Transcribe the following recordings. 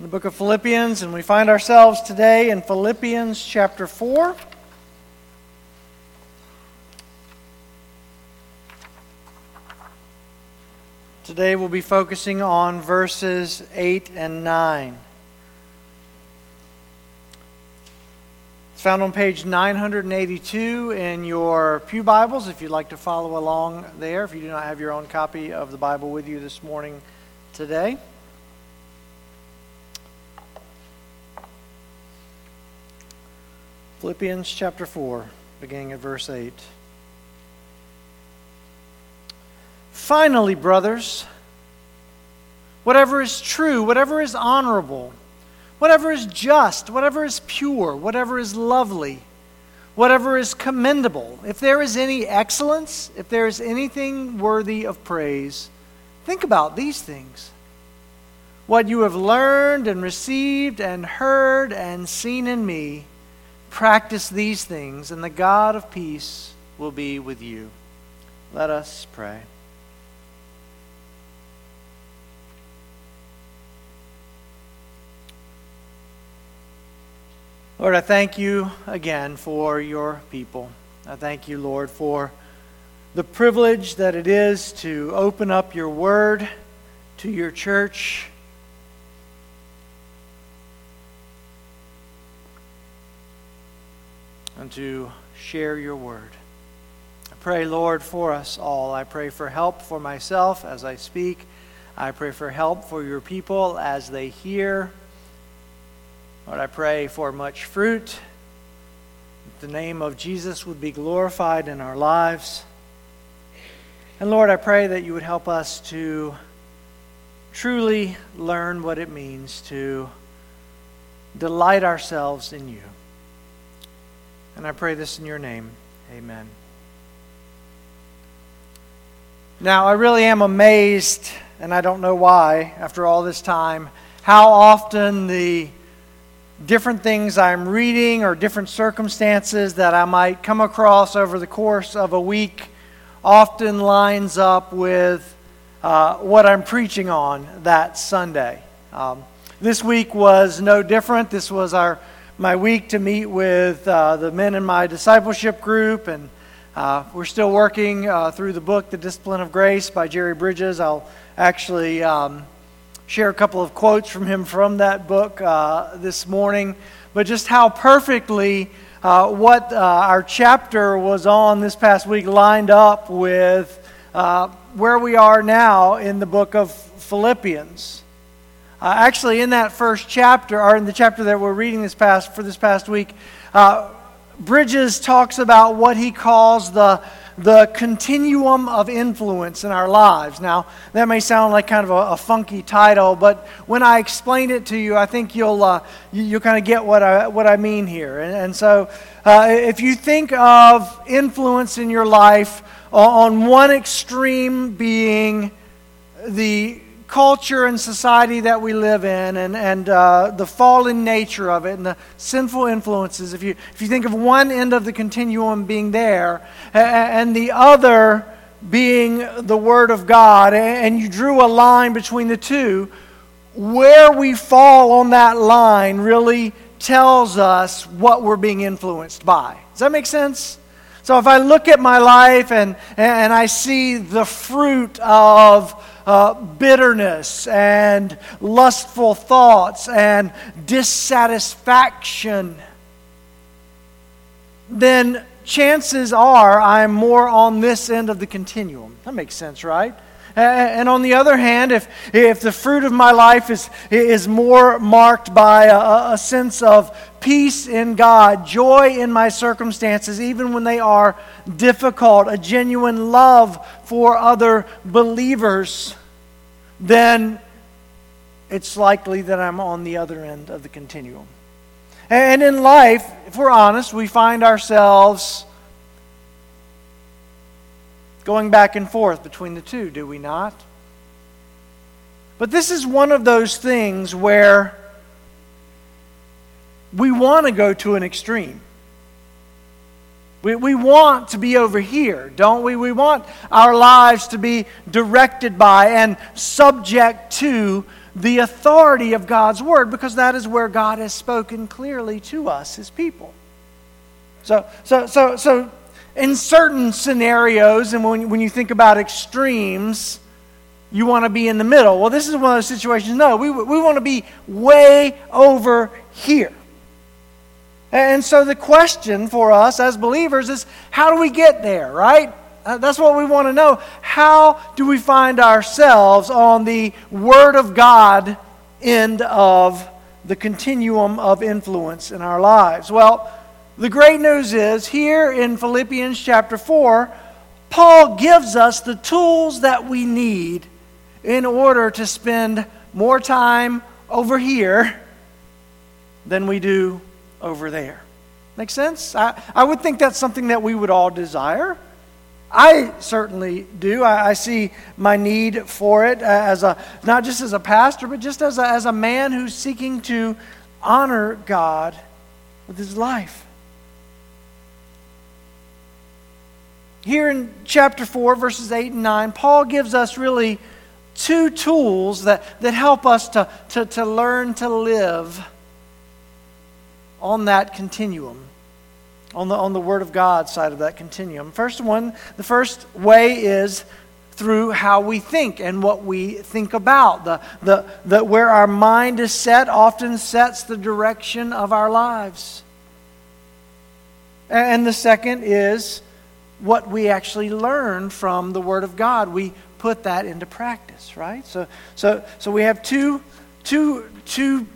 the book of Philippians, and we find ourselves today in Philippians chapter 4. Today we'll be focusing on verses 8 and 9. It's found on page 982 in your Pew Bibles if you'd like to follow along there, if you do not have your own copy of the Bible with you this morning today. Philippians chapter 4, beginning at verse 8. Finally, brothers, whatever is true, whatever is honorable, whatever is just, whatever is pure, whatever is lovely, whatever is commendable, if there is any excellence, if there is anything worthy of praise, think about these things. What you have learned and received and heard and seen in me Practice these things, and the God of peace will be with you. Let us pray. Lord, I thank you again for your people. I thank you, Lord, for the privilege that it is to open up your word to your church and to share your word. I pray, Lord, for us all. I pray for help for myself as I speak. I pray for help for your people as they hear. Lord, I pray for much fruit. That the name of Jesus would be glorified in our lives. And Lord, I pray that you would help us to truly learn what it means to delight ourselves in you. And I pray this in your name. Amen. Now, I really am amazed, and I don't know why, after all this time, how often the different things I'm reading or different circumstances that I might come across over the course of a week often lines up with uh, what I'm preaching on that Sunday. Um, this week was no different. This was our my week to meet with uh, the men in my discipleship group, and uh, we're still working uh, through the book, The Discipline of Grace by Jerry Bridges. I'll actually um, share a couple of quotes from him from that book uh, this morning, but just how perfectly uh, what uh, our chapter was on this past week lined up with where we are now in the book of Philippians. Uh, actually, in that first chapter, or in the chapter that we're reading this past for this past week, uh, Bridges talks about what he calls the the continuum of influence in our lives. Now, that may sound like kind of a, a funky title, but when I explain it to you, I think you'll uh, you, will kind of get what I what I mean here. And, and so, uh, if you think of influence in your life on one extreme being the culture and society that we live in and, and uh, the fallen nature of it and the sinful influences, if you, if you think of one end of the continuum being there and the other being the Word of God, and you drew a line between the two, where we fall on that line really tells us what we're being influenced by. Does that make sense? So if I look at my life and, and I see the fruit of uh, bitterness and lustful thoughts and dissatisfaction, then chances are I'm more on this end of the continuum. That makes sense, right? And on the other hand, if, if the fruit of my life is, is more marked by a, a sense of peace in God, joy in my circumstances, even when they are difficult, a genuine love for other believers, then it's likely that I'm on the other end of the continuum. And in life, if we're honest, we find ourselves going back and forth between the two, do we not? But this is one of those things where we want to go to an extreme. We, we want to be over here, don't we? We want our lives to be directed by and subject to the authority of God's Word because that is where God has spoken clearly to us, His people. So, so, so, so in certain scenarios, and when, when you think about extremes, you want to be in the middle. Well, this is one of those situations. No, we, we want to be way over here. And so the question for us as believers is how do we get there, right? Uh, that's what we want to know. How do we find ourselves on the Word of God end of the continuum of influence in our lives? Well, the great news is here in Philippians chapter 4, Paul gives us the tools that we need in order to spend more time over here than we do over there. Make sense? I, I would think that's something that we would all desire. I certainly do. I, I, see my need for it uh, as a not just as a pastor, but just as a, as a man who's seeking to honor God with his life. Here in chapter 4, verses 8 and 9, Paul gives us really two tools that, that help us to, to, to learn to live on that continuum on the, on the Word of God side of that continuum. First one, the first way is through how we think and what we think about. The, the, the, where our mind is set often sets the direction of our lives. And the second is what we actually learn from the Word of God. We put that into practice, right? So, so, so we have two, two, two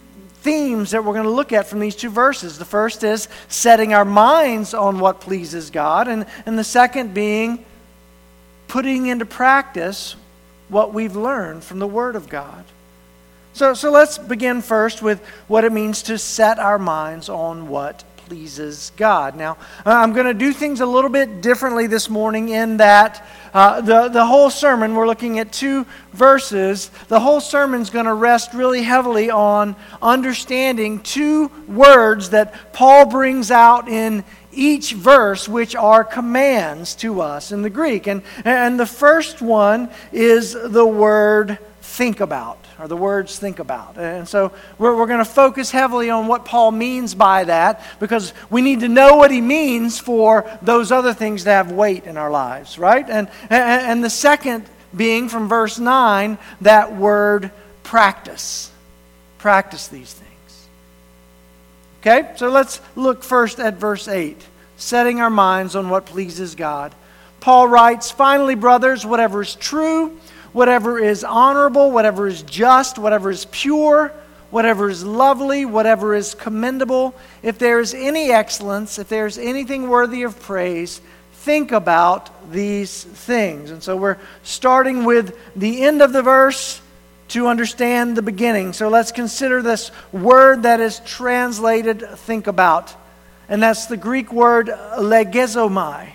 themes that we're going to look at from these two verses. The first is setting our minds on what pleases God, and, and the second being putting into practice what we've learned from the Word of God. So, so let's begin first with what it means to set our minds on what pleases God. Now, uh, I'm going to do things a little bit differently this morning in that uh, the, the whole sermon, we're looking at two verses. The whole sermon is going to rest really heavily on understanding two words that Paul brings out in each verse, which are commands to us in the Greek. And, and the first one is the word think about or the words think about. And so we're, we're going to focus heavily on what Paul means by that because we need to know what he means for those other things to have weight in our lives, right? And, and, and the second being from verse 9, that word practice. Practice these things. Okay, so let's look first at verse 8, setting our minds on what pleases God. Paul writes, Finally, brothers, whatever is true, whatever is honorable, whatever is just, whatever is pure, whatever is lovely, whatever is commendable, if there is any excellence, if there is anything worthy of praise, think about these things. And so we're starting with the end of the verse to understand the beginning. So let's consider this word that is translated think about. And that's the Greek word logizomai.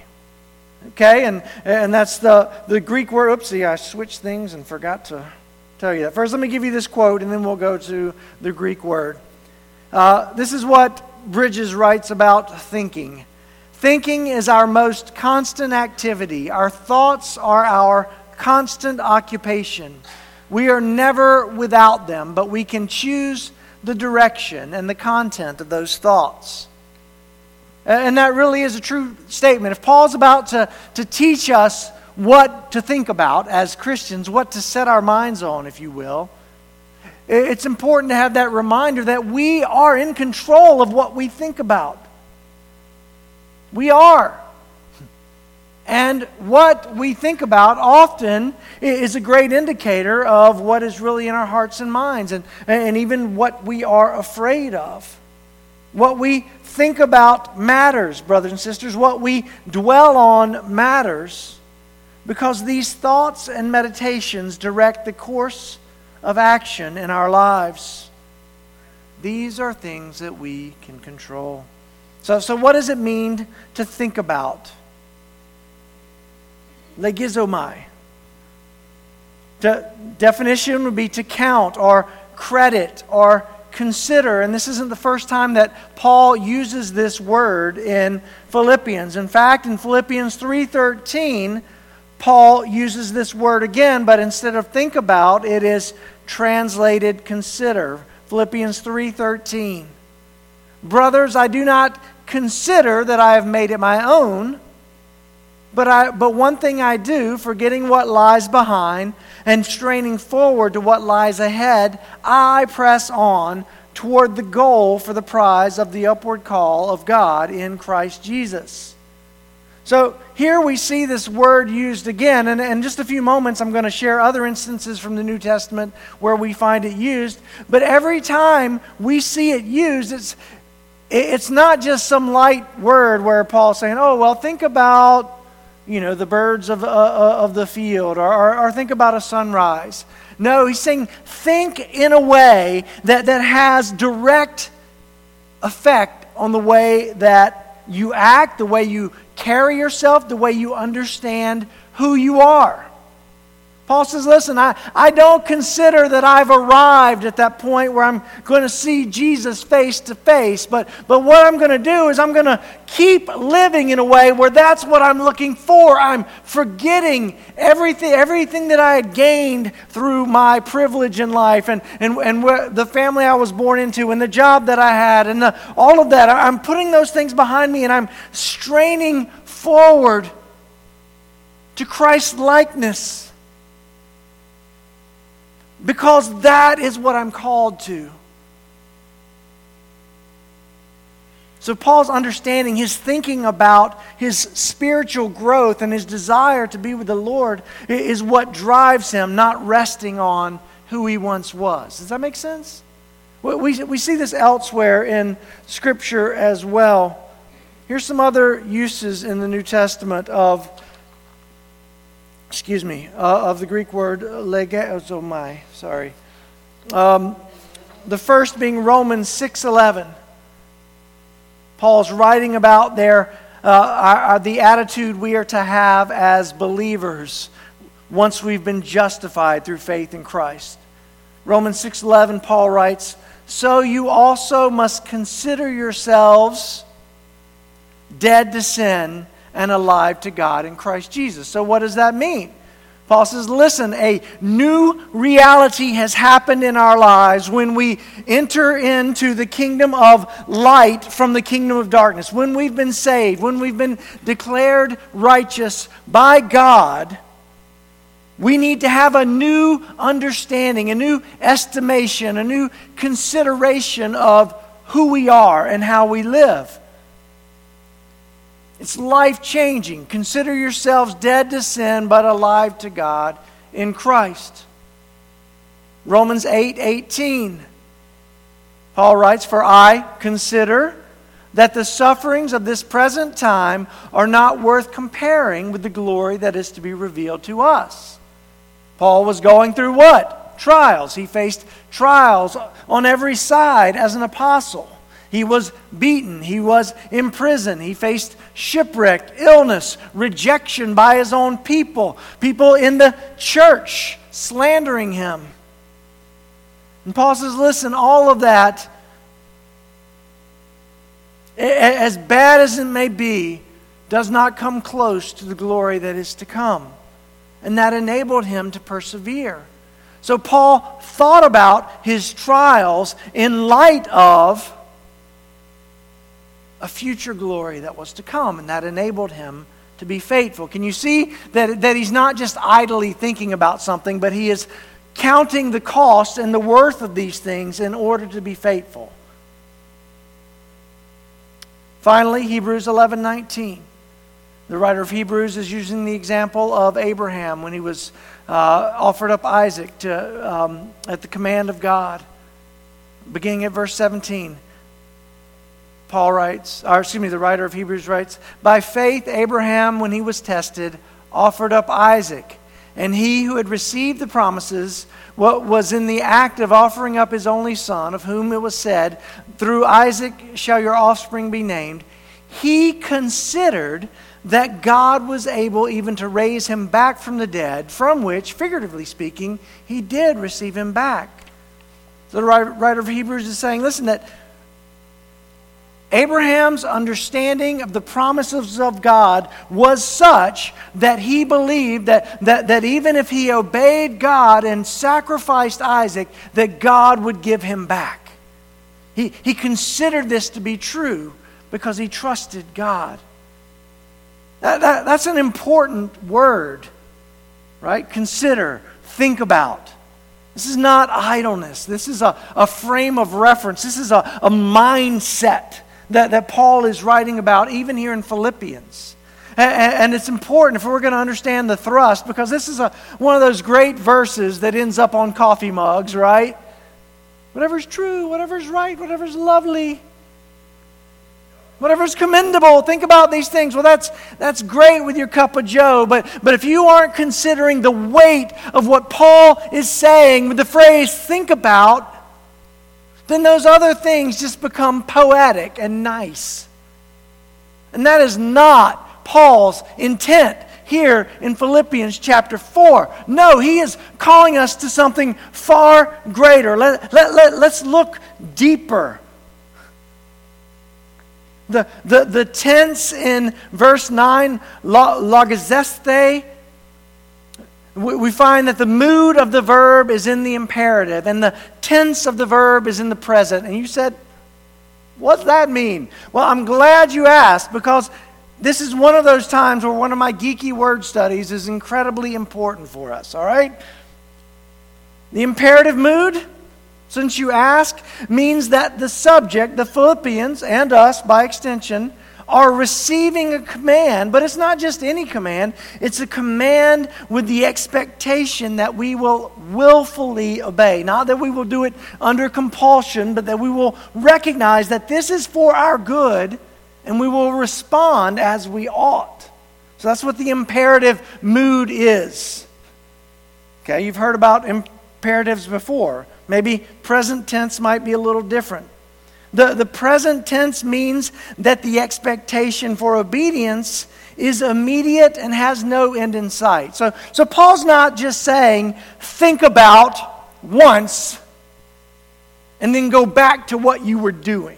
Okay, and, and that's the, the Greek word. Oopsie, I switched things and forgot to tell you that. First, let me give you this quote, and then we'll go to the Greek word. Uh, this is what Bridges writes about thinking. Thinking is our most constant activity. Our thoughts are our constant occupation. We are never without them, but we can choose the direction and the content of those thoughts. And that really is a true statement. If Paul's about to, to teach us what to think about as Christians, what to set our minds on, if you will, it's important to have that reminder that we are in control of what we think about. We are. And what we think about often is a great indicator of what is really in our hearts and minds, and, and even what we are afraid of. What we think about matters, brothers and sisters. What we dwell on matters because these thoughts and meditations direct the course of action in our lives. These are things that we can control. So, so what does it mean to think about? Logizomai. The definition would be to count or credit or consider, and this isn't the first time that Paul uses this word in Philippians. In fact, in Philippians 3:13, Paul uses this word again, but instead of think about, it is translated consider. Philippians 3:13. Brothers, I do not consider that I have made it my own, but, I, but one thing I do, forgetting what lies behind and straining forward to what lies ahead, I press on toward the goal for the prize of the upward call of God in Christ Jesus. So here we see this word used again, and in just a few moments I'm going to share other instances from the New Testament where we find it used. But every time we see it used, it's, it's not just some light word where Paul's saying, oh, well, think about, you know, the birds of, uh, uh, of the field, or, or, or think about a sunrise. No, he's saying, think in a way that, that has direct effect on the way that you act, the way you carry yourself, the way you understand who you are. Paul says, Listen, I, I don't consider that I've arrived at that point where I'm going to see Jesus face to face, but, but what I'm going to do is I'm going to keep living in a way where that's what I'm looking for. I'm forgetting everything, everything that I had gained through my privilege in life and, and, and the family I was born into and the job that I had and the, all of that. I'm putting those things behind me and I'm straining forward to Christ's likeness because that is what I'm called to. So, Paul's understanding, his thinking about his spiritual growth and his desire to be with the Lord is what drives him, not resting on who he once was. Does that make sense? We, we see this elsewhere in Scripture as well. Here's some other uses in the New Testament of excuse me, uh, of the Greek word logizomai. Sorry. Um, the first being Romans 6.11. Paul's writing about their, uh, our, our, the attitude we are to have as believers once we've been justified through faith in Christ. Romans 6.11, Paul writes, So you also must consider yourselves dead to sin and alive to God in Christ Jesus. So, what does that mean? Paul says, listen, a new reality has happened in our lives when we enter into the kingdom of light from the kingdom of darkness. When we've been saved, when we've been declared righteous by God, we need to have a new understanding, a new estimation, a new consideration of who we are and how we live. It's life changing. Consider yourselves dead to sin, but alive to God in Christ. Romans 8 18. Paul writes, For I consider that the sufferings of this present time are not worth comparing with the glory that is to be revealed to us. Paul was going through what? Trials. He faced trials on every side as an apostle. He was beaten. He was imprisoned. He faced shipwreck, illness, rejection by his own people, people in the church slandering him. And Paul says, listen, all of that, as bad as it may be, does not come close to the glory that is to come. And that enabled him to persevere. So Paul thought about his trials in light of a future glory that was to come, and that enabled him to be faithful. Can you see that, that he's not just idly thinking about something, but he is counting the cost and the worth of these things in order to be faithful? Finally, Hebrews 11 19. The writer of Hebrews is using the example of Abraham when he was uh, offered up Isaac to, um, at the command of God. Beginning at verse 17. Paul writes, or excuse me, the writer of Hebrews writes, By faith, Abraham, when he was tested, offered up Isaac. And he who had received the promises what was in the act of offering up his only son, of whom it was said, Through Isaac shall your offspring be named, he considered that God was able even to raise him back from the dead, from which, figuratively speaking, he did receive him back. So the writer of Hebrews is saying, listen, that Abraham's understanding of the promises of God was such that he believed that, that, that even if he obeyed God and sacrificed Isaac, that God would give him back. He, he considered this to be true because he trusted God. That, that, that's an important word, right? Consider, think about. This is not idleness. This is a, a frame of reference. This is a, a mindset that, that Paul is writing about, even here in Philippians. And, it's important if we're going to understand the thrust, because this is a, one of those great verses that ends up on coffee mugs, right? Whatever's true, whatever's right, whatever's lovely, whatever's commendable. Think about these things. Well, that's, that's great with your cup of joe, but, but if you aren't considering the weight of what Paul is saying with the phrase think about, then those other things just become poetic and nice. And that is not Paul's intent here in Philippians chapter 4. No, he is calling us to something far greater. Let, let, let, let's look deeper. The, the, the tense in verse 9, logizeste, we find that the mood of the verb is in the imperative and the tense of the verb is in the present. And you said, What's that mean? Well, I'm glad you asked because this is one of those times where one of my geeky word studies is incredibly important for us, all right? The imperative mood, since you ask, means that the subject, the Philippians, and us by extension, are receiving a command, but it's not just any command, it's a command with the expectation that we will willfully obey. Not that we will do it under compulsion, but that we will recognize that this is for our good and we will respond as we ought. So that's what the imperative mood is. Okay, you've heard about imperatives before. Maybe present tense might be a little different. The, the present tense means that the expectation for obedience is immediate and has no end in sight. So, so Paul's not just saying, think about once and then go back to what you were doing.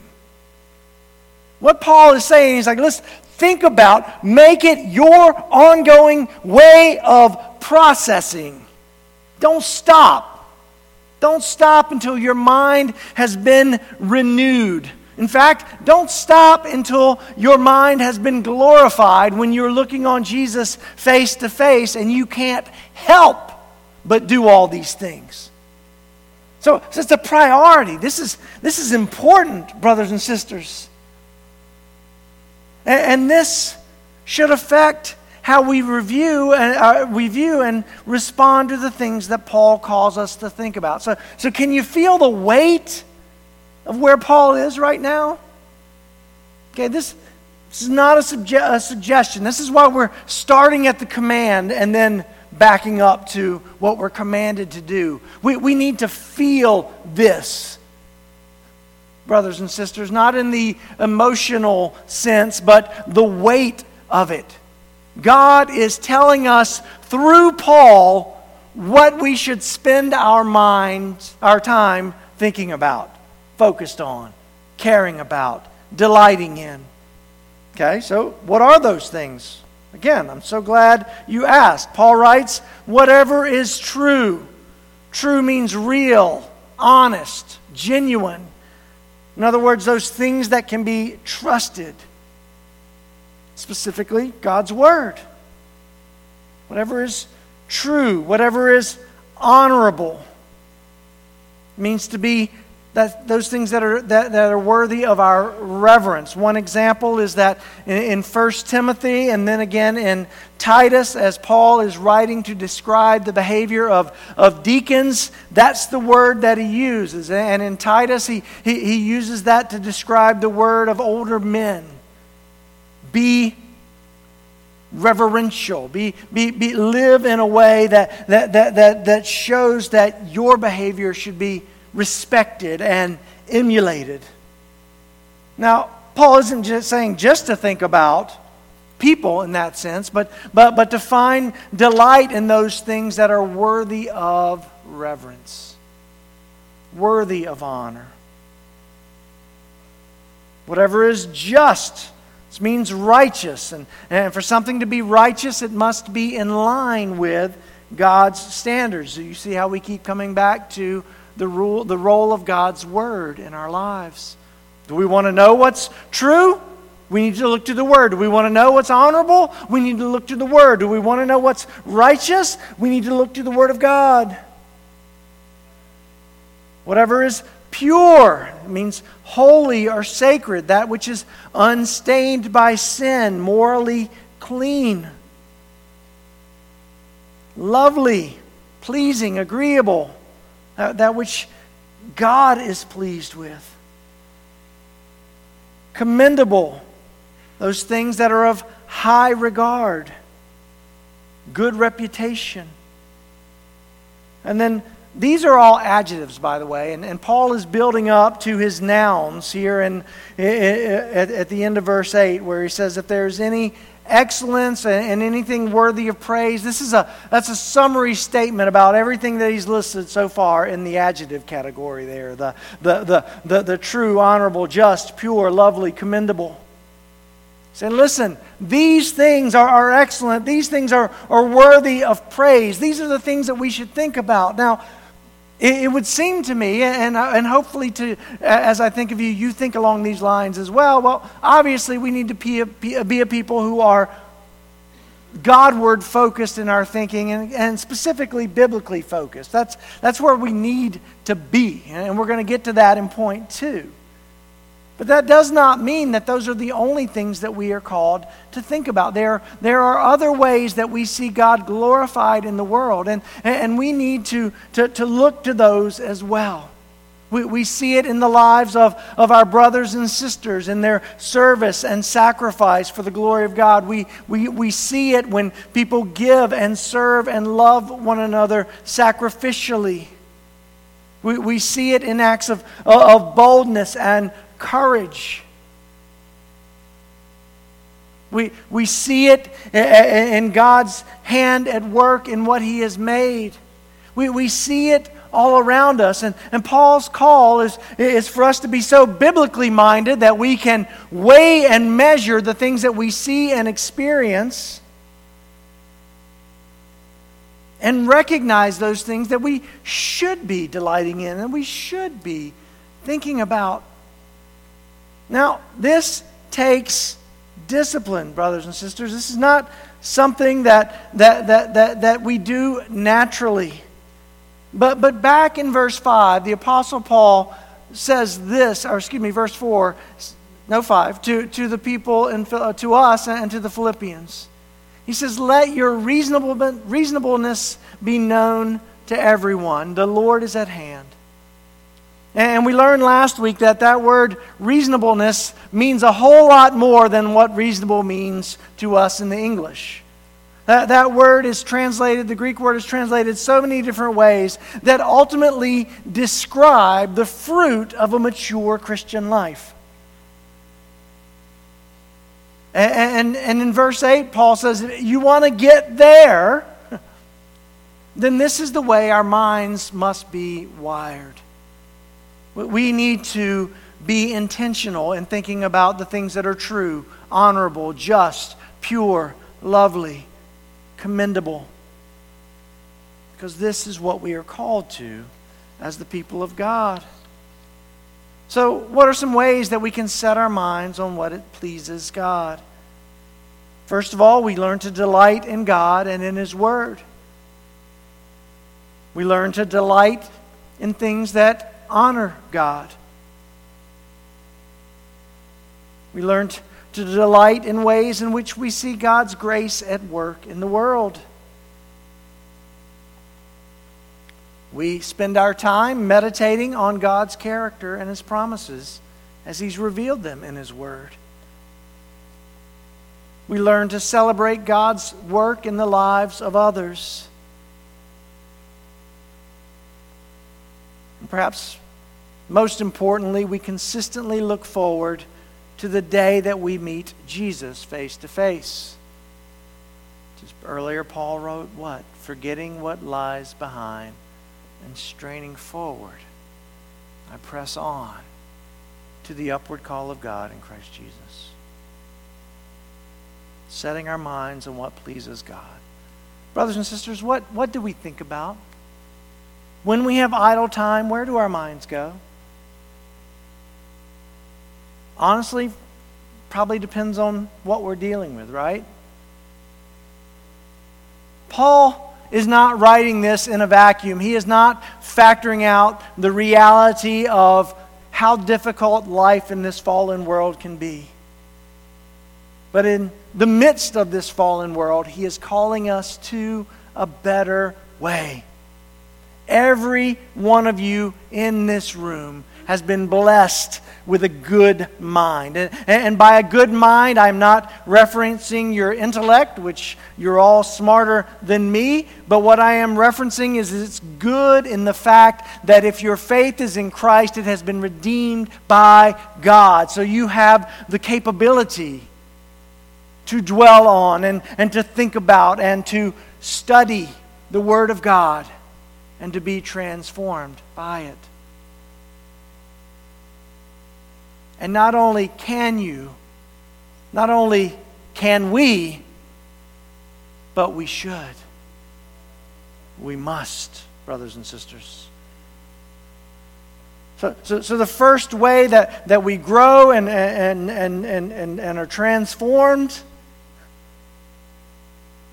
What Paul is saying is like, let's think about, make it your ongoing way of processing. Don't stop. Don't stop until your mind has been renewed. In fact, don't stop until your mind has been glorified when you're looking on Jesus face to face and you can't help but do all these things. So, so it's a priority. This is, this is important, brothers and sisters. And, and this should affect how we review and uh, review and respond to the things that Paul calls us to think about. So, so can you feel the weight of where Paul is right now? Okay, this, this is not a, subje- a suggestion. This is why we're starting at the command and then backing up to what we're commanded to do. We, we need to feel this brothers and sisters, not in the emotional sense, but the weight of it. God is telling us through Paul what we should spend our minds, our time thinking about, focused on, caring about, delighting in. Okay, so what are those things? Again, I'm so glad you asked. Paul writes, whatever is true. True means real, honest, genuine. In other words, those things that can be trusted specifically God's Word. Whatever is true, whatever is honorable, means to be that those things that are, that, that are worthy of our reverence. One example is that in, in 1 Timothy and then again in Titus, as Paul is writing to describe the behavior of, of deacons, that's the word that he uses. And in Titus, he, he, he uses that to describe the word of older men be reverential. Be, be, be, live in a way that, that, that, that, that shows that your behavior should be respected and emulated. Now, Paul isn't just saying just to think about people in that sense, but, but, but to find delight in those things that are worthy of reverence, worthy of honor whatever is just. This means righteous. And, and for something to be righteous, it must be in line with God's standards. You see how we keep coming back to the, rule, the role of God's Word in our lives. Do we want to know what's true? We need to look to the Word. Do we want to know what's honorable? We need to look to the Word. Do we want to know what's righteous? We need to look to the Word of God. Whatever is pure means holy or sacred, that which is unstained by sin, morally clean. Lovely, pleasing, agreeable, that, that which God is pleased with. Commendable, those things that are of high regard, good reputation. And then these are all adjectives, by the way, and, and Paul is building up to his nouns here in, at, at the end of verse 8, where he says, If there's any excellence and, and anything worthy of praise, this is a, that's a summary statement about everything that he's listed so far in the adjective category there the, the, the, the, the true, honorable, just, pure, lovely, commendable. Saying, listen, these things are, are excellent. These things are, are worthy of praise. These are the things that we should think about. Now, it, would seem to me, and, uh, and hopefully to, as I think of you, you think along these lines as well. Well, obviously, we need to be a, be a people who are Godward focused in our thinking and, and specifically biblically focused. That's, that's where we need to be. And we're going to get to that in point two. But that does not mean that those are the only things that we are called to think about. There, there are other ways that we see God glorified in the world, and, and we need to, to, to look to those as well. We, we see it in the lives of, of our brothers and sisters in their service and sacrifice for the glory of God. We, we, we see it when people give and serve and love one another sacrificially. We, we see it in acts of, of boldness and courage. We, we see it in God's hand at work in what He has made. We, we see it all around us. And, and Paul's call is, is for us to be so biblically minded that we can weigh and measure the things that we see and experience and recognize those things that we should be delighting in and we should be thinking about. Now, this takes discipline, brothers and sisters. This is not something that, that, that, that, that we do naturally. But, but back in verse 5, the Apostle Paul says this, or excuse me, verse 4, no 5, to, to the people, in, uh, to us and to the Philippians. He says, Let your reasonable, reasonableness be known to everyone. The Lord is at hand. And we learned last week that that word reasonableness means a whole lot more than what reasonable means to us in the English. That, that word is translated, the Greek word is translated so many different ways that ultimately describe the fruit of a mature Christian life. And, and, and in verse 8, Paul says, You want to get there, then this is the way our minds must be wired. We need to be intentional in thinking about the things that are true, honorable, just, pure, lovely, commendable. Because this is what we are called to as the people of God. So, what are some ways that we can set our minds on what it pleases God? First of all, we learn to delight in God and in His Word. We learn to delight in things that honor God. We learned to delight in ways in which we see God's grace at work in the world. We spend our time meditating on God's character and His promises as He's revealed them in His Word. We learn to celebrate God's work in the lives of others. And perhaps most importantly, we consistently look forward to the day that we meet Jesus face to face. Just earlier, Paul wrote what? Forgetting what lies behind and straining forward. I press on to the upward call of God in Christ Jesus. Setting our minds on what pleases God. Brothers and sisters, what, what do we think about? When we have idle time, where do our minds go? Honestly, probably depends on what we're dealing with, right? Paul is not writing this in a vacuum. He is not factoring out the reality of how difficult life in this fallen world can be. But in the midst of this fallen world, he is calling us to a better way. Every one of you in this room has been blessed with a good mind. And, and, by a good mind, I'm not referencing your intellect, which you're all smarter than me, but what I am referencing is it's good in the fact that if your faith is in Christ, it has been redeemed by God. So you have the capability to dwell on and, and to think about and to study the Word of God and to be transformed by it. And not only can you, not only can we, but we should. We must, brothers and sisters. So, so, so the first way that, that we grow and, and, and, and, and, and are transformed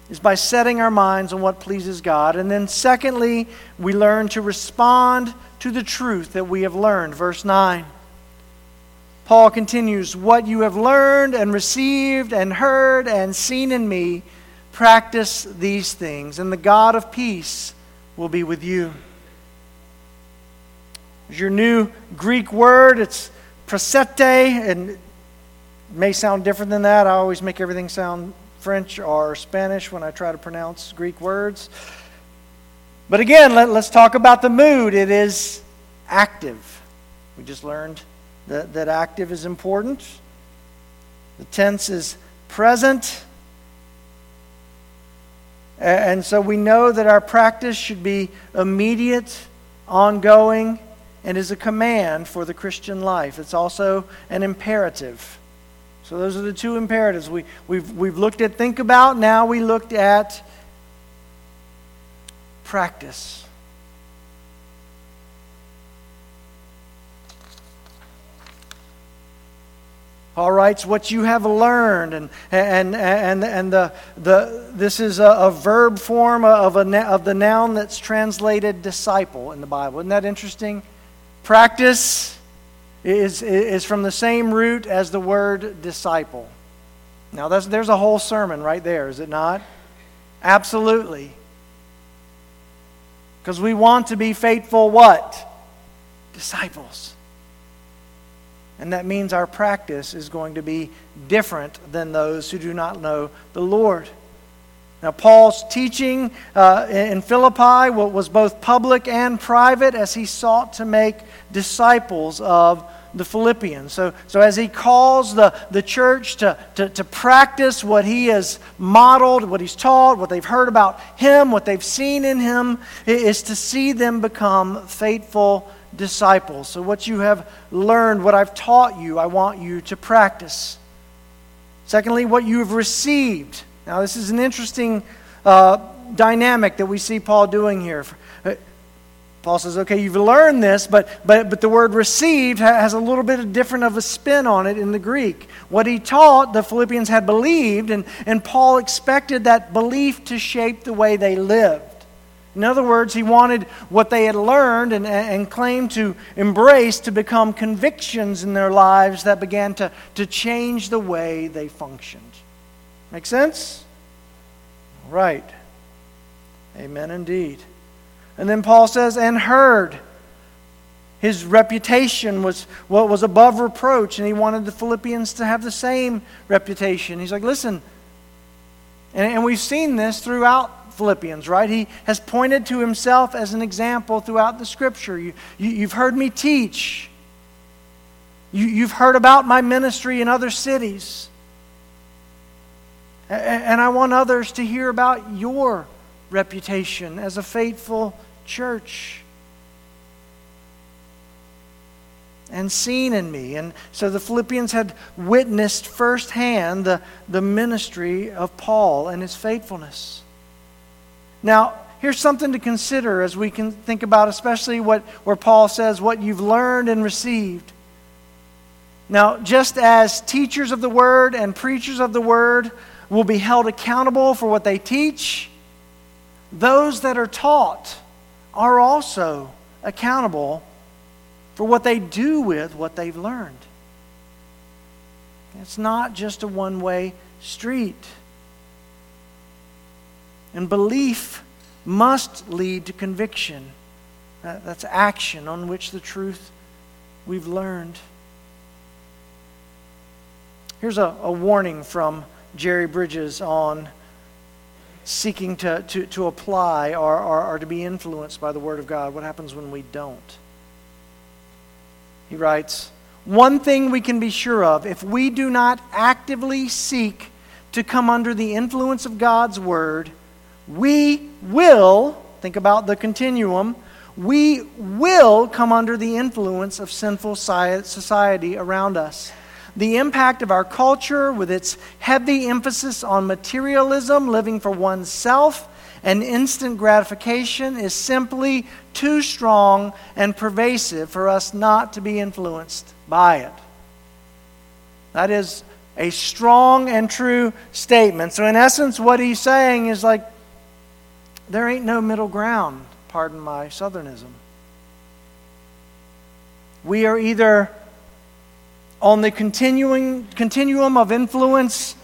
is by setting our minds on what pleases God. And then, secondly, we learn to respond to the truth that we have learned. Verse 9. Paul continues, What you have learned and received and heard and seen in me, practice these things, and the God of peace will be with you. There's your new Greek word. It's prosete, and it may sound different than that. I always make everything sound French or Spanish when I try to pronounce Greek words. But again, let, us talk about the mood. It is active. We just learned that, that active is important. The tense is present. And so we know that our practice should be immediate, ongoing, and is a command for the Christian life. It's also an imperative. So those are the two imperatives. We, we've, we've looked at think about, now we looked at practice. Paul writes, what you have learned. And, and, and, and the, the, this is a, a verb form of, a, of the noun that's translated disciple in the Bible. Isn't that interesting? Practice is, is from the same root as the word disciple. Now, there's a whole sermon right there, is it not? Absolutely. Because we want to be faithful what? Disciples. And that means our practice is going to be different than those who do not know the Lord. Now, Paul's teaching uh, in Philippi was both public and private as he sought to make disciples of the Philippians. So, so as he calls the, the church to, to, to practice what he has modeled, what he's taught, what they've heard about him, what they've seen in him, is to see them become faithful disciples. So, what you have learned, what I've taught you, I want you to practice. Secondly, what you have received. Now, this is an interesting uh, dynamic that we see Paul doing here. Uh, Paul says, okay, you've learned this, but, but, but the word received has a little bit of different of a spin on it in the Greek. What he taught, the Philippians had believed, and, and Paul expected that belief to shape the way they lived. In other words, he wanted what they had learned and, and claimed to embrace to become convictions in their lives that began to, to change the way they functioned. Make sense? Right. Amen indeed. And then Paul says, and heard. His reputation was what was above reproach, and he wanted the Philippians to have the same reputation. He's like, listen, and, and we've seen this throughout Philippians, right? He has pointed to himself as an example throughout the scripture. You, you, have heard me teach. You, you've heard about my ministry in other cities. And I want others to hear about your reputation as a faithful church. and seen in me. And so the Philippians had witnessed firsthand the, the ministry of Paul and his faithfulness. Now, here's something to consider as we can think about, especially what, where Paul says, what you've learned and received. Now, just as teachers of the word and preachers of the word will be held accountable for what they teach, those that are taught are also accountable for what they do with what they've learned. It's not just a one way street. And belief must lead to conviction. That's action on which the truth we've learned. Here's a, a warning from Jerry Bridges on seeking to, to, to apply or, or, or to be influenced by the Word of God. What happens when we don't? He writes, One thing we can be sure of if we do not actively seek to come under the influence of God's Word, we will, think about the continuum, we will come under the influence of sinful society around us. The impact of our culture, with its heavy emphasis on materialism, living for oneself, and instant gratification, is simply too strong and pervasive for us not to be influenced by it. That is a strong and true statement. So, in essence, what he's saying is like, there ain't no middle ground, pardon my southernism. We are either on the continuing continuum of influence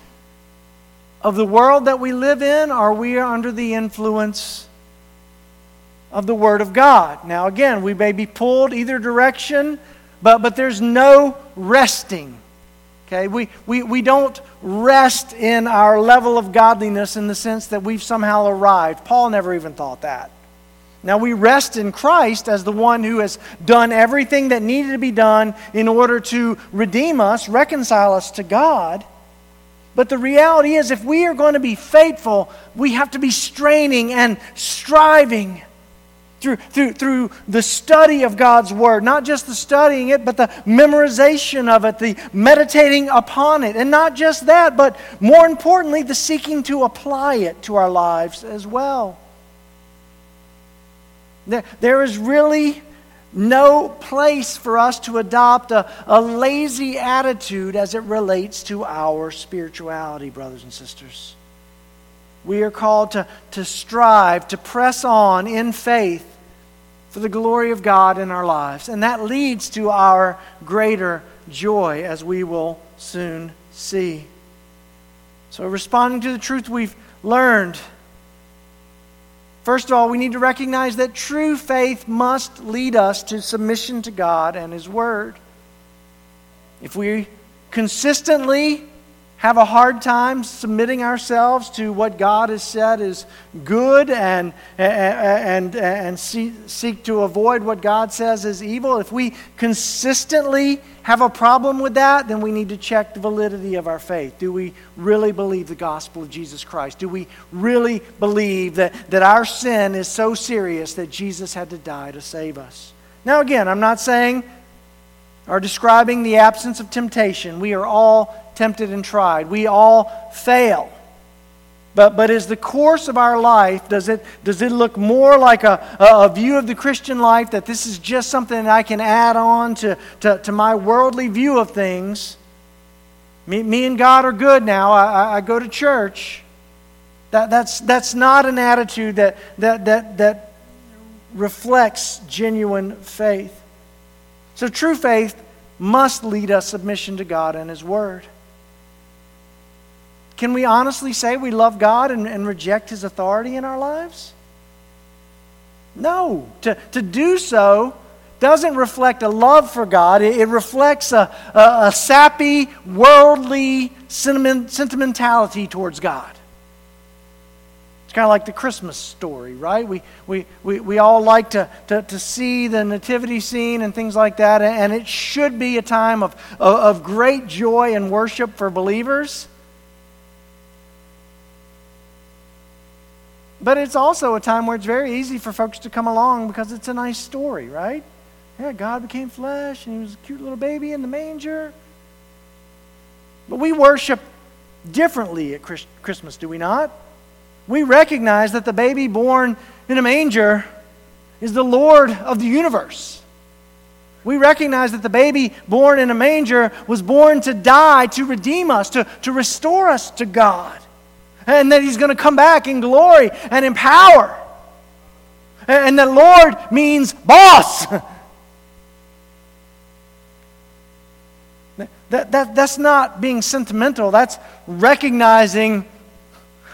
of the world that we live in, or we are under the influence of the Word of God. Now, again, we may be pulled either direction, but, but there's no resting. Okay? We, we, we don't rest in our level of godliness in the sense that we've somehow arrived. Paul never even thought that. Now we rest in Christ as the one who has done everything that needed to be done in order to redeem us, reconcile us to God. But the reality is, if we are going to be faithful, we have to be straining and striving through, through, through the study of God's Word. Not just the studying it, but the memorization of it, the meditating upon it. And not just that, but more importantly, the seeking to apply it to our lives as well. There, there is really no place for us to adopt a, a lazy attitude as it relates to our spirituality, brothers and sisters. We are called to, to strive, to press on in faith for the glory of God in our lives. And that leads to our greater joy, as we will soon see. So, responding to the truth we've learned, first of all, we need to recognize that true faith must lead us to submission to God and His Word. If we consistently have a hard time submitting ourselves to what God has said is good and, and, and, and seek to avoid what God says is evil, if we consistently have a problem with that, then we need to check the validity of our faith. Do we really believe the gospel of Jesus Christ? Do we really believe that, that our sin is so serious that Jesus had to die to save us? Now, again, I'm not saying or describing the absence of temptation. We are all tempted and tried. We all fail. But, but is the course of our life, does it, does it look more like a, a, view of the Christian life that this is just something that I can add on to, to, to my worldly view of things? Me, me and God are good now. I, I go to church. That, that's, that's not an attitude that, that, that, that reflects genuine faith. So true faith must lead us submission to God and His Word. Can we honestly say we love God and, and reject His authority in our lives? No. To, to do so doesn't reflect a love for God, it, it reflects a, a, a, sappy, worldly sentiment, sentimentality towards God. It's kind of like the Christmas story, right? We, we, we, we all like to, to, to see the nativity scene and things like that, and it should be a time of, of, of great joy and worship for believers. But it's also a time where it's very easy for folks to come along because it's a nice story, right? Yeah, God became flesh and he was a cute little baby in the manger. But we worship differently at Christmas, do we not? We recognize that the baby born in a manger is the Lord of the universe. We recognize that the baby born in a manger was born to die, to redeem us, to, to restore us to God. And that he's going to come back in glory and in power. And that Lord means boss. That, that, that's not being sentimental, that's recognizing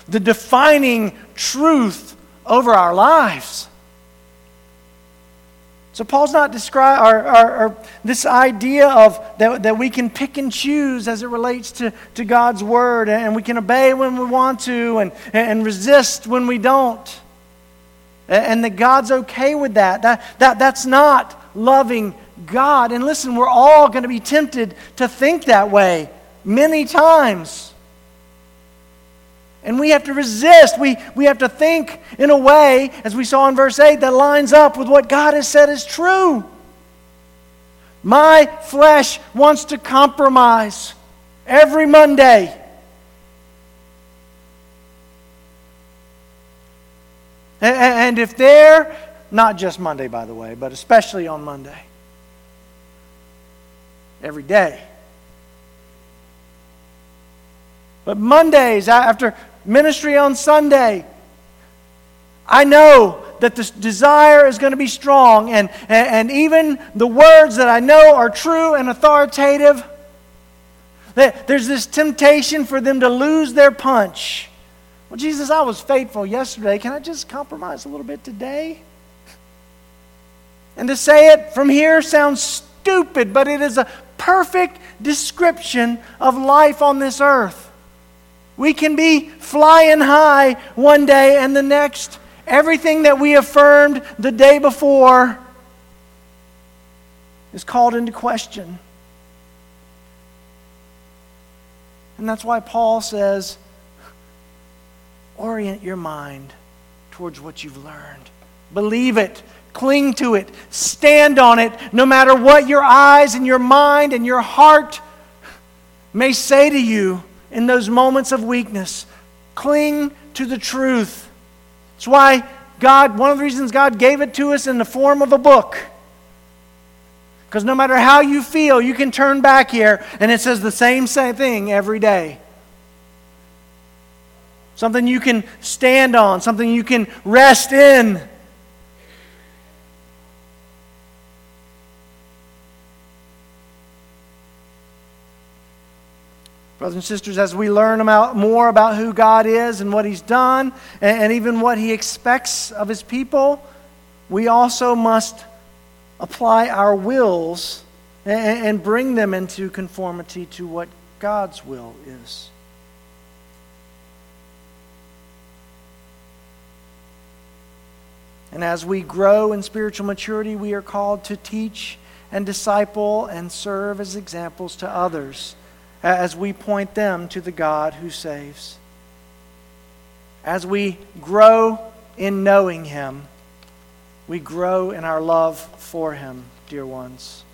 the defining truth over our lives. So Paul's not describing this idea of that, that we can pick and choose as it relates to, to God's word and we can obey when we want to and, and resist when we don't. And that God's okay with that. That, that. That's not loving God. And listen, we're all going to be tempted to think that way many times. And we have to resist. We, we have to think in a way, as we saw in verse 8, that lines up with what God has said is true. My flesh wants to compromise every Monday. And if they're, not just Monday, by the way, but especially on Monday, every day. But Mondays, after ministry on Sunday, I know that this desire is going to be strong, and, and, and even the words that I know are true and authoritative, that there's this temptation for them to lose their punch. Well, Jesus, I was faithful yesterday. Can I just compromise a little bit today? And to say it from here sounds stupid, but it is a perfect description of life on this earth. We can be flying high one day and the next, everything that we affirmed the day before is called into question. And that's why Paul says, orient your mind towards what you've learned. Believe it, cling to it, stand on it, no matter what your eyes and your mind and your heart may say to you in those moments of weakness. Cling to the truth. That's why God, one of the reasons God gave it to us in the form of a book. Because no matter how you feel, you can turn back here and it says the same, same thing every day. Something you can stand on, something you can rest in. Brothers and sisters, as we learn about, more about who God is and what He's done, and, and even what He expects of His people, we also must apply our wills and, and bring them into conformity to what God's will is. And as we grow in spiritual maturity, we are called to teach and disciple and serve as examples to others as we point them to the God who saves. As we grow in knowing Him, we grow in our love for Him, dear ones.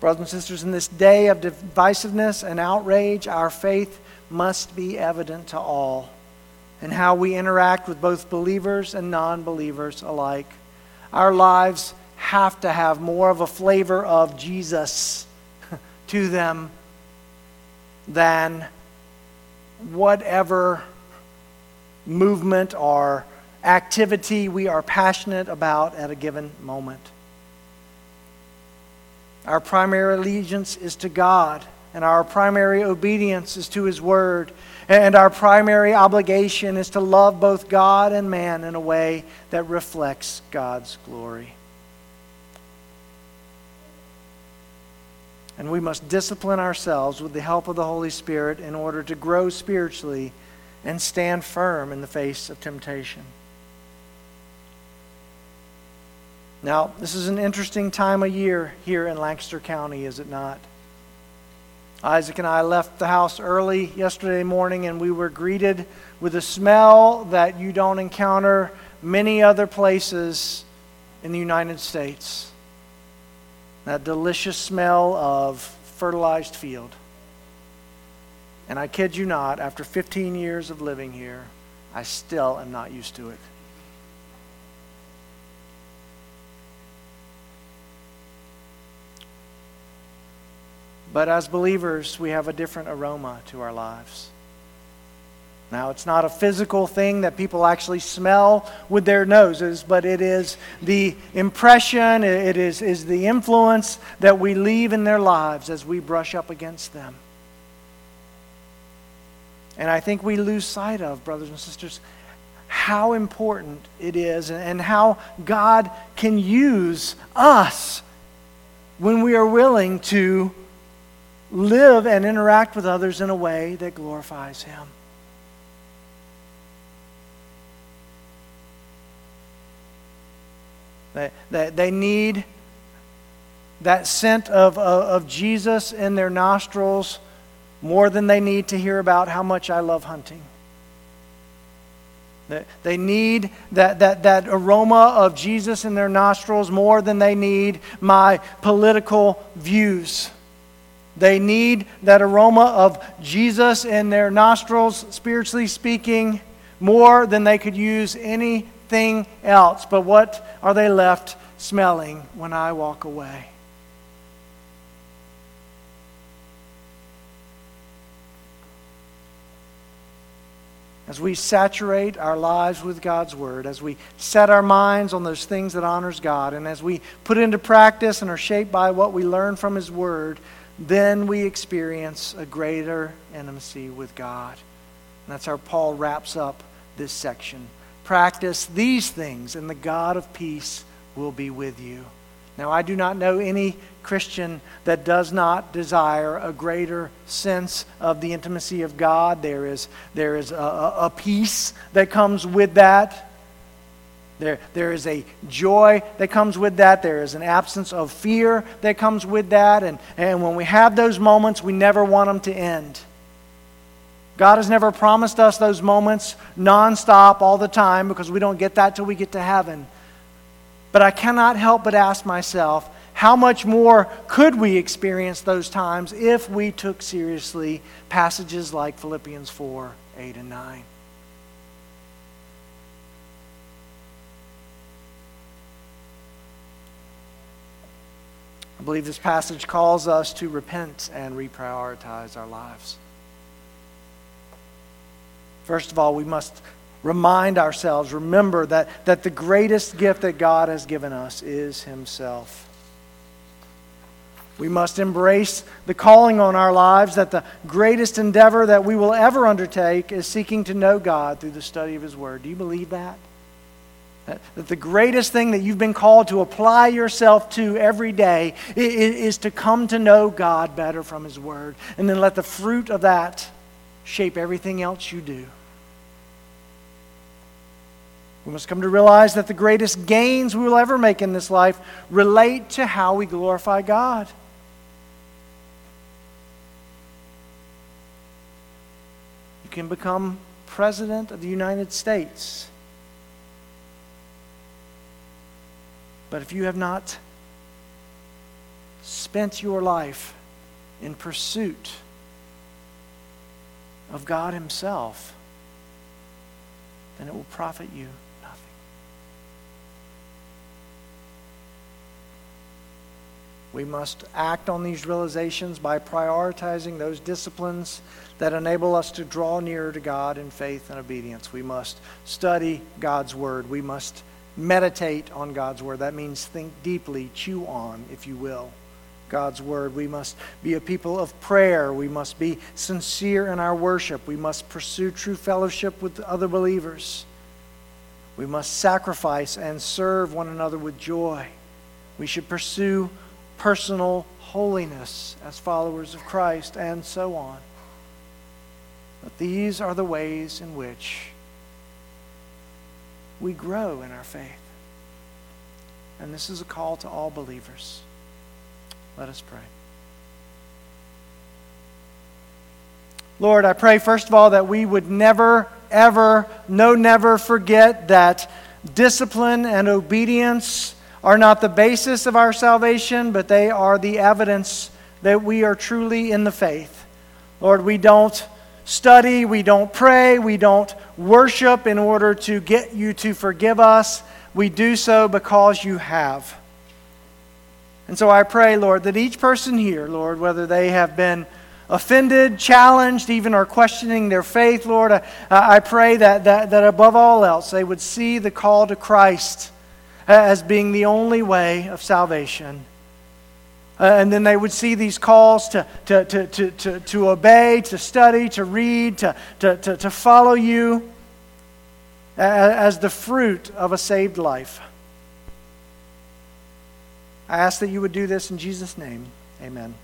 Brothers and sisters, in this day of divisiveness and outrage, our faith must be evident to all in how we interact with both believers and non believers alike. Our lives have to have more of a flavor of Jesus to them than whatever movement or activity we are passionate about at a given moment. Our primary allegiance is to God, and our primary obedience is to His Word. And our primary obligation is to love both God and man in a way that reflects God's glory. And we must discipline ourselves with the help of the Holy Spirit in order to grow spiritually and stand firm in the face of temptation. Now, this is an interesting time of year here in Lancaster County, is it not? Isaac and I left the house early yesterday morning and we were greeted with a smell that you don't encounter many other places in the United States. That delicious smell of fertilized field. And I kid you not, after 15 years of living here, I still am not used to it. But as believers, we have a different aroma to our lives. Now, it's not a physical thing that people actually smell with their noses, but it is the impression, it is, is the influence that we leave in their lives as we brush up against them. And I think we lose sight of, brothers and sisters, how important it is and how God can use us when we are willing to live and interact with others in a way that glorifies Him. They, they, they need that scent of, of, of Jesus in their nostrils more than they need to hear about how much I love hunting. They need that, that, that aroma of Jesus in their nostrils more than they need my political views. They need that aroma of Jesus in their nostrils, spiritually speaking, more than they could use anything else. But what are they left smelling when I walk away? as we saturate our lives with God's Word, as we set our minds on those things that honors God, and as we put into practice and are shaped by what we learn from His Word, then we experience a greater intimacy with God. And that's how Paul wraps up this section. Practice these things, and the God of peace will be with you. Now, I do not know any Christian that does not desire a greater sense of the intimacy of God. There is, there is a, a peace that comes with that. There, there is a joy that comes with that. There is an absence of fear that comes with that. And, and when we have those moments, we never want them to end. God has never promised us those moments nonstop all the time because we don't get that till we get to heaven. But I cannot help but ask myself, how much more could we experience those times if we took seriously passages like Philippians 4 8 and 9? I believe this passage calls us to repent and reprioritize our lives. First of all, we must remind ourselves, remember that, that the greatest gift that God has given us is Himself. We must embrace the calling on our lives that the greatest endeavor that we will ever undertake is seeking to know God through the study of His Word. Do you believe that? That, that the greatest thing that you've been called to apply yourself to every day is, is to come to know God better from His Word. And then let the fruit of that shape everything else you do. We must come to realize that the greatest gains we will ever make in this life relate to how we glorify God. You can become President of the United States. But if you have not spent your life in pursuit of God Himself, then it will profit you nothing. We must act on these realizations by prioritizing those disciplines that enable us to draw nearer to God in faith and obedience. We must study God's Word. We must meditate on God's Word. That means think deeply, chew on, if you will, God's Word. We must be a people of prayer. We must be sincere in our worship. We must pursue true fellowship with other believers. We must sacrifice and serve one another with joy. We should pursue personal holiness as followers of Christ, and so on. But these are the ways in which we grow in our faith. And this is a call to all believers. Let us pray. Lord, I pray, first of all, that we would never, ever, no, never forget that discipline and obedience are not the basis of our salvation, but they are the evidence that we are truly in the faith. Lord, we don't study, we don't pray, we don't worship in order to get you to forgive us. We do so because you have. And so I pray, Lord, that each person here, Lord, whether they have been offended, challenged, even are questioning their faith, Lord, I, I pray that, that, that above all else they would see the call to Christ as being the only way of salvation. Uh, and then they would see these calls to, to, to, to, to, to obey, to study, to read, to, to, to, to follow you as the fruit of a saved life. I ask that you would do this in Jesus' name. Amen.